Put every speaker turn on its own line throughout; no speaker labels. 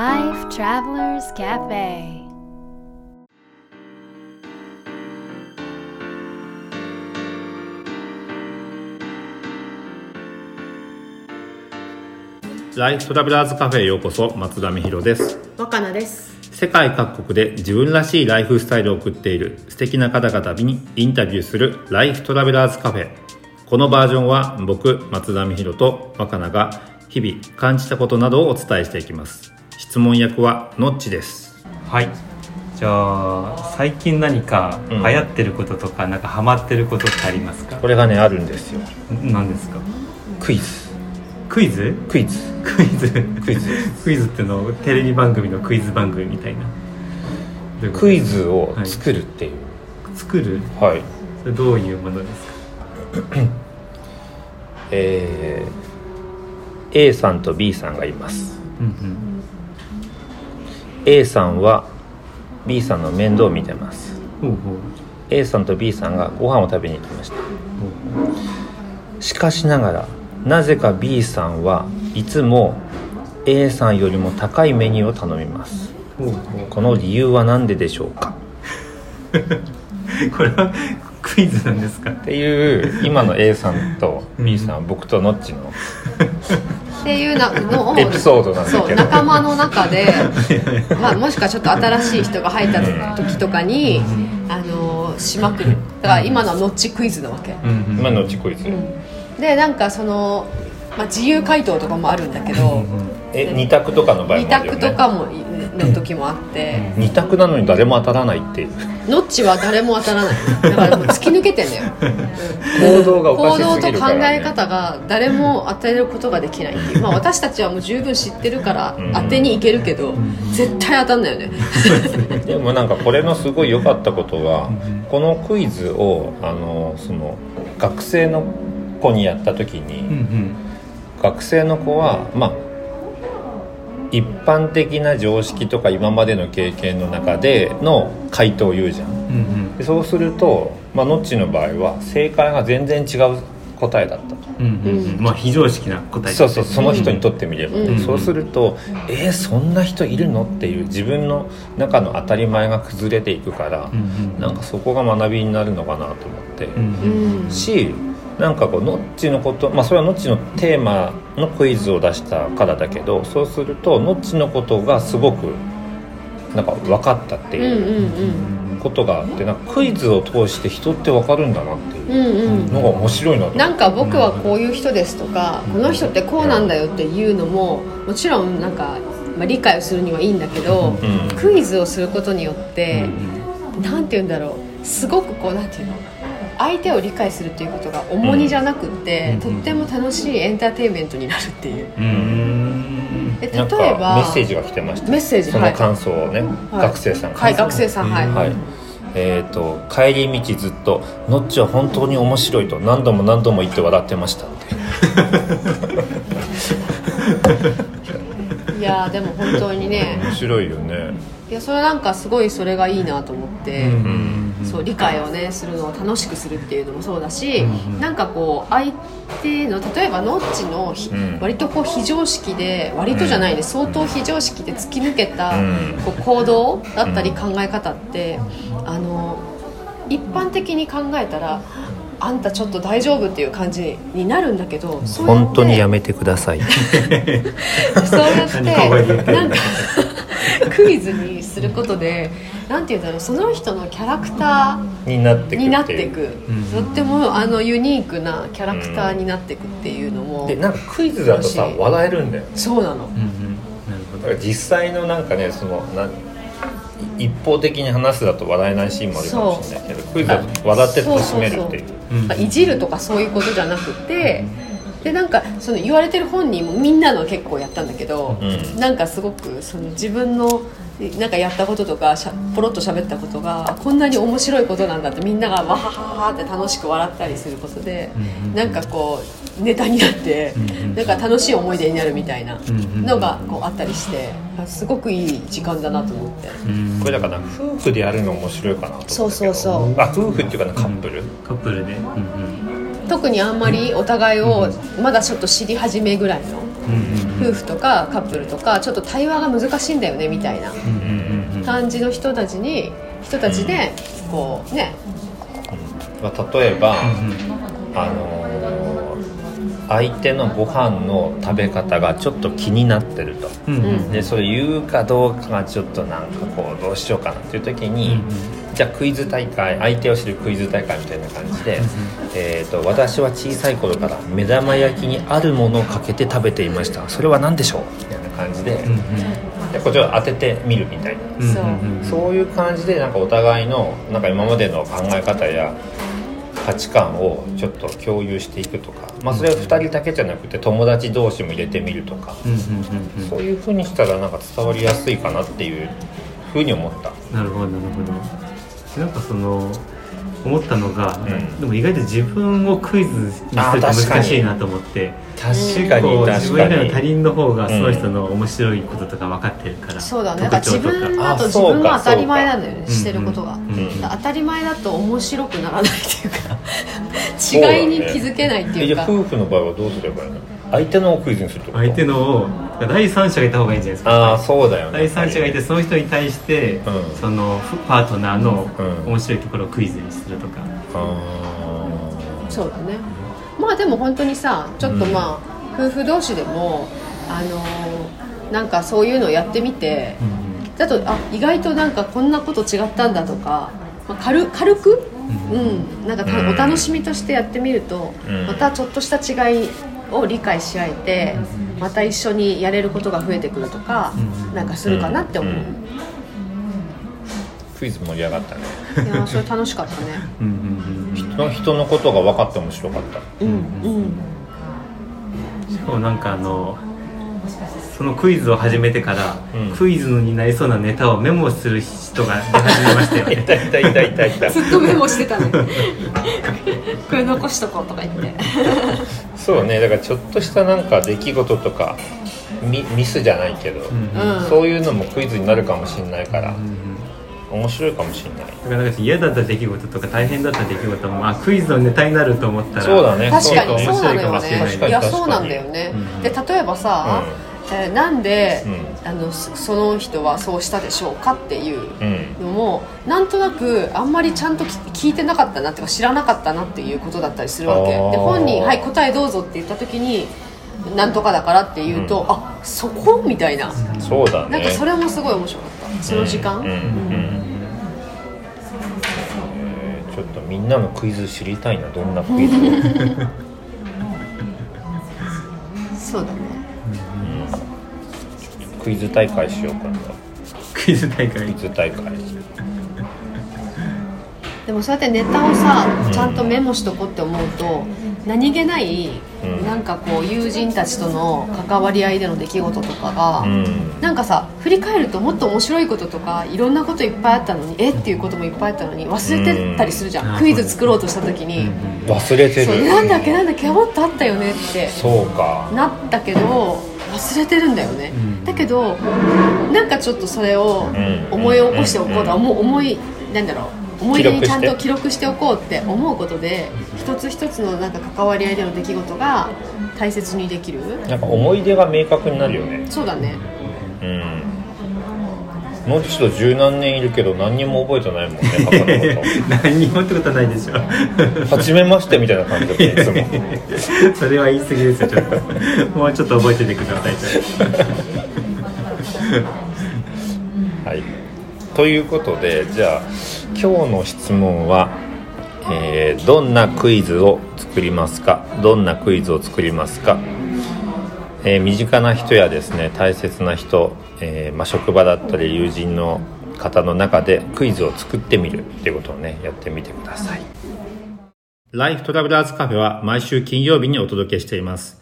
Life Travelers Cafe.
ライフトラベラーズカフェへようこそ松田美弘です。
若菜です。
世界各国で自分らしいライフスタイルを送っている素敵な方々にインタビューするライフトラベラーズカフェ。このバージョンは僕松田美弘と若菜が日々感じたことなどをお伝えしていきます質問役はのっちです。
はい。じゃあ最近何か
うん。
流行ってることとか、なんかハマってることってありますか？
これがねあるんですよ。
何ですか？
クイズ。
クイズ？
クイズ。
クイズ。
クイズ。
クイズってのテレビ番組のクイズ番組みたいな。
クイズを作るっていう。
作る？
はい、
それどういうものですか？
えー A さんと B さんがいます。
うん
A さんは B さんの面倒を見てます。
うん
A さんと B さんがご飯を食べに行きました。
ほう
しかしながらなぜか B さんはいつも A さんよりも高いメニューを頼みます。
ほうほう。
この理由は何ででしょうか？
これはクイズなんですか？
っていう今の A さんと B さん、僕とノッチの
っていうなのを
エピソードなんだ
そう
けど
仲間の中で、まあ、もしくはちょっと新しい人が入った時とかに、あのしまくる。だから今のはノッチクイズなわけ、
うんうん
今のノッチクイズ、
でなんかその、まあ、自由回答とかもあるんだけど
え二択とかの場合
二
もあるよ、ね、
択とかもの時もあって。
二択なのに誰も当たらないっていう。
ノッチは誰も当たらない。だからもう突き抜けてんだよ。
行動がおか
行動
しすぎ
と考
るから、ね、
え方が誰も当てることができないっていう、まあ、私たちはもう十分知ってるから
うん。
当てにいけるけど絶対当たんないよね。
でもなんかこれのすごい良かったことは、このクイズをあのその学生の子にやった時に、
うんうん。
学生の子はまあ一般的な常識とか今までの経験の中での回答を言うじゃん。
うん
でそうすると、まあ、ノッチの場合は正解が全然違う答えだったと。
うんうんうん。うん。まあ非常識な答え
そうそうその人にとってみれば、
うん。
そうするとえー、そんな人いるの？っていう自分の中の当たり前が崩れていくから、
うんうん。
なんかそこが学びになるのかなと思って、
うん。
うん。
しなんかこうノッチのことまあそれはノッチのテーマのクイズを出したからだけどそうするとノッチのことがすごくなんか分かったって
うんうん
いうことがあってなんかクイズを通して人って分かるんだなっていう
うんうん。
のが面白いなと思って。
なんか僕はこういう人ですとかこの人ってこうなんだよっていうのももちろんなんか、まあ、理解をするにはいいんだけど
うん。
クイズをすることによってなんて言うんだろう。すごくこうなんていうの？相手を理解するっていうことが重荷じゃなくって、
うん。
とっても楽しいエンターテインメントになるっていう。
うん。うん。
で例えば
メッセージが来てました。
メッセージはい。
その感想をね、
はい。
学生さん。
はい学生さんはい、
はい。えー、と帰り道ずっと「ノッチは本当に面白い」と何度も何度も言って笑ってましたって。
いやーでも本当にね。
面白いよね。
いやそれなんかすごいそれがいいなと思って、
うん
そう理解をねするのを楽しくするっていうのもそうだし、
うん
なんかこう相手の例えばノッチのひ、
うん。
割とこう非常識で割とじゃないで、相当非常識で突き抜けた、
うん。
こう行動だったり考え方って、あの一般的に考えたらあんたちょっと大丈夫っていう感じになるんだけど
本当にやめてください。
そうやってなんか クイズにすることでなんて言うんだろうその人のキャラクター
になっていう。
になっていく、
う。ん
とってもあのユニークなキャラクターになっていくっていうのも、
でなんかクイズだとさ笑えるんだよ
そうなの。
うんうん。なるほど。
だから実際のなんかねそのなん一方的に話すだと笑えないシーンもあるかもしれないけどクイズだと笑って楽しめるっていう。
いじるとかそういうことじゃなくて、でなんかその言われてる本人もみんなの結構やったんだけど、
うん。
なんかすごくその自分のなんかやったこととかしゃポロッと喋ったことがこんなに面白いことなんだってみんながわはははって楽しく笑ったりすることで、
うんうん
なんかこうネタになって、
うんうん。
なんか楽しい思い出になるみたいな
うんうん
のがこうあったりしてあすごくいい時間だなと思って。
うん。
これだから夫婦でやるの面白いかなと
そうそうそう。
あ夫婦っていうかなカップル、
カップルで。うん
特にあんまりお互いをまだちょっと知り始めぐらいの夫婦とかカップルとかちょっと対話が難しいんだよねみたいな感じの人たちに人たちでこうね。
まあ、例えば、
うん
あのー相手のご飯の食べ方がちょっと気になってると。でそれ言うかどうかがちょっとなんかこうどうしようかなっていう時に、じゃあクイズ大会相手を知るクイズ大会みたいな感じで、えー、と私は小さい頃から目玉焼きにあるものをかけて食べていました。それは何でしょう？みたいな感じで,、
うんうん
でこっちを当ててみるみたいな、
うん
そう
いう感じでなんかお互いのなんか今までの考え方や価値観をちょっと共有していくとか、まあ、それは2人だけじゃなくて友達同士も入れてみるとか、そういう風にしたらなんか伝わりやすいかなっていう風に思った。
なるほどなるほどなんかその思ったのが、
ん。
でも意外と自分をクイズにすると難しいなと思って。
確かに
こう自
確か
分以外の他
に
人の方がその人の面白いこととか分かってるから、
そうだね。自分だと
あ
自分は当たり前なんだよねしてることが、
うん
うん
当たり前だと面白くならないっていうか 違いに気づけないって
えじゃあ
いうか
夫婦の場合はどうすればいいの？相手のをクイズにするってこと
相手のを第三者がいた方がいいんじゃないですか。
ああそうだよね。
第三者がいてその人に対して、
うん。
そのパートナーの
うん
面白いところをクイズにするとか、
あ
そうだね。まあでも本当にさちょっとまあ、夫婦同士でもあのーなんかそういうのをやってみて、だとあ意外となんかこんなこと違ったんだとか、まあ、軽軽く、うんなんかお楽しみとしてやってみると、
うん。
またちょっとした違いを理解し合えて、また一緒にやれることが増えてくるとか、
うん。
なんかするかなって思う、
うん。ークイズ盛り上がったね。
いやそれ楽しかったね。
うんうんうん
人の人のことが分かって面白かった。
うんうん。
しかもなんかあのそのクイズを始めてから、
うん。
クイズになりそうなネタをメモする人が出始めましたよ
い
ね。
たいたいたいたいた
ずっとメモしてたねこれ残しとこうとか言って。
そうね。だからちょっとしたなんか出来事とかミミスじゃないけど、
うん
うん。
そういうのもクイズになるかもしれないから
うん
面白いかもしれない。
だからなんか嫌だった出来事とか大変だった出来事もあクイズのネタになると思ったら
そうだね。
確かに
そう
なのよ
面白いかもしれない。
ね。いやそうなんだよね、
うん
で例えばさ、えーなんで、
う
あのそその人はそうしたでしょうかっていう
うん。
のもなんとなくあんまりちゃんとき聞いてなかったなっていうか知らなかったなっていうことだったりするわけ。で本人「はい答えどうぞ」って言った時に「なんとかだから」って言うと「
うん。
あそこ?」みたいな、
そうだね。
なんかそれもすごい面白かった。その時間、
うちょっとみんなのクイズ知りたいなどんなクイズ？を
そうだね
クイズ大会しようかな。
クイズ大会。
クイズ大会
でもそうやってネタをさちゃんとメモしとこうって思うと何気ない、
うん。
なんかこう友人たちとの関わり合いでの出来事とかが、
うん。
なんかさ振り返るともっと面白いこととかいろんなこといっぱいあったのにえっていうこともいっぱいあったのに忘れてたりするじゃん、
うん。
クイズ作ろうとした時に、
忘れてる
そうなんだっけなんだっけもっとあったよねって
そうか。
なったけど忘れてるんだよね、
うん。
だけどなんかちょっとそれを
うん。
思い起こしておこうと、
うん。
思う思いなんだろう。思い出にちゃんと記録しておこうって思うことで一つ一つのなんか関わり合いでの出来事が大切にできる。
なんか思い出が明確になるよね。
そうだね。
うんもうちょっと十何年いるけど何にも覚えてないもんね 過去のこ
何にもってことはないでしょ
と初めましてみたいな感じだったいつも。
それは言い過ぎですよちょっともうちょっと覚えててください
はい。ということでじゃあ今日の質問は、えーどんなクイズを作りますか？どんなクイズを作りますか、えー身近な人やですね大切な人、えーまあ、職場だったり友人の方の中でクイズを作ってみるっていうことをねやってみてくださいライフトラベラーズカフェは毎週金曜日にお届けしています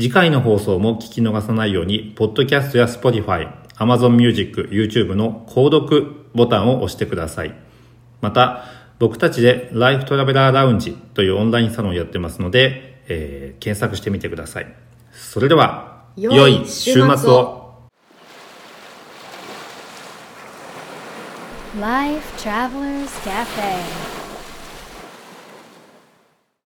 次回の放送も聞き逃さないように、ポッドキャストや Spotify、Amazon Music、YouTube の購読ボタンを押してください。また、僕たちでライフトラベラーラウンジというオンラインサロンをやってますので、えー検索してみてください。それでは、
良い
週末
を。
Life Travelers Cafe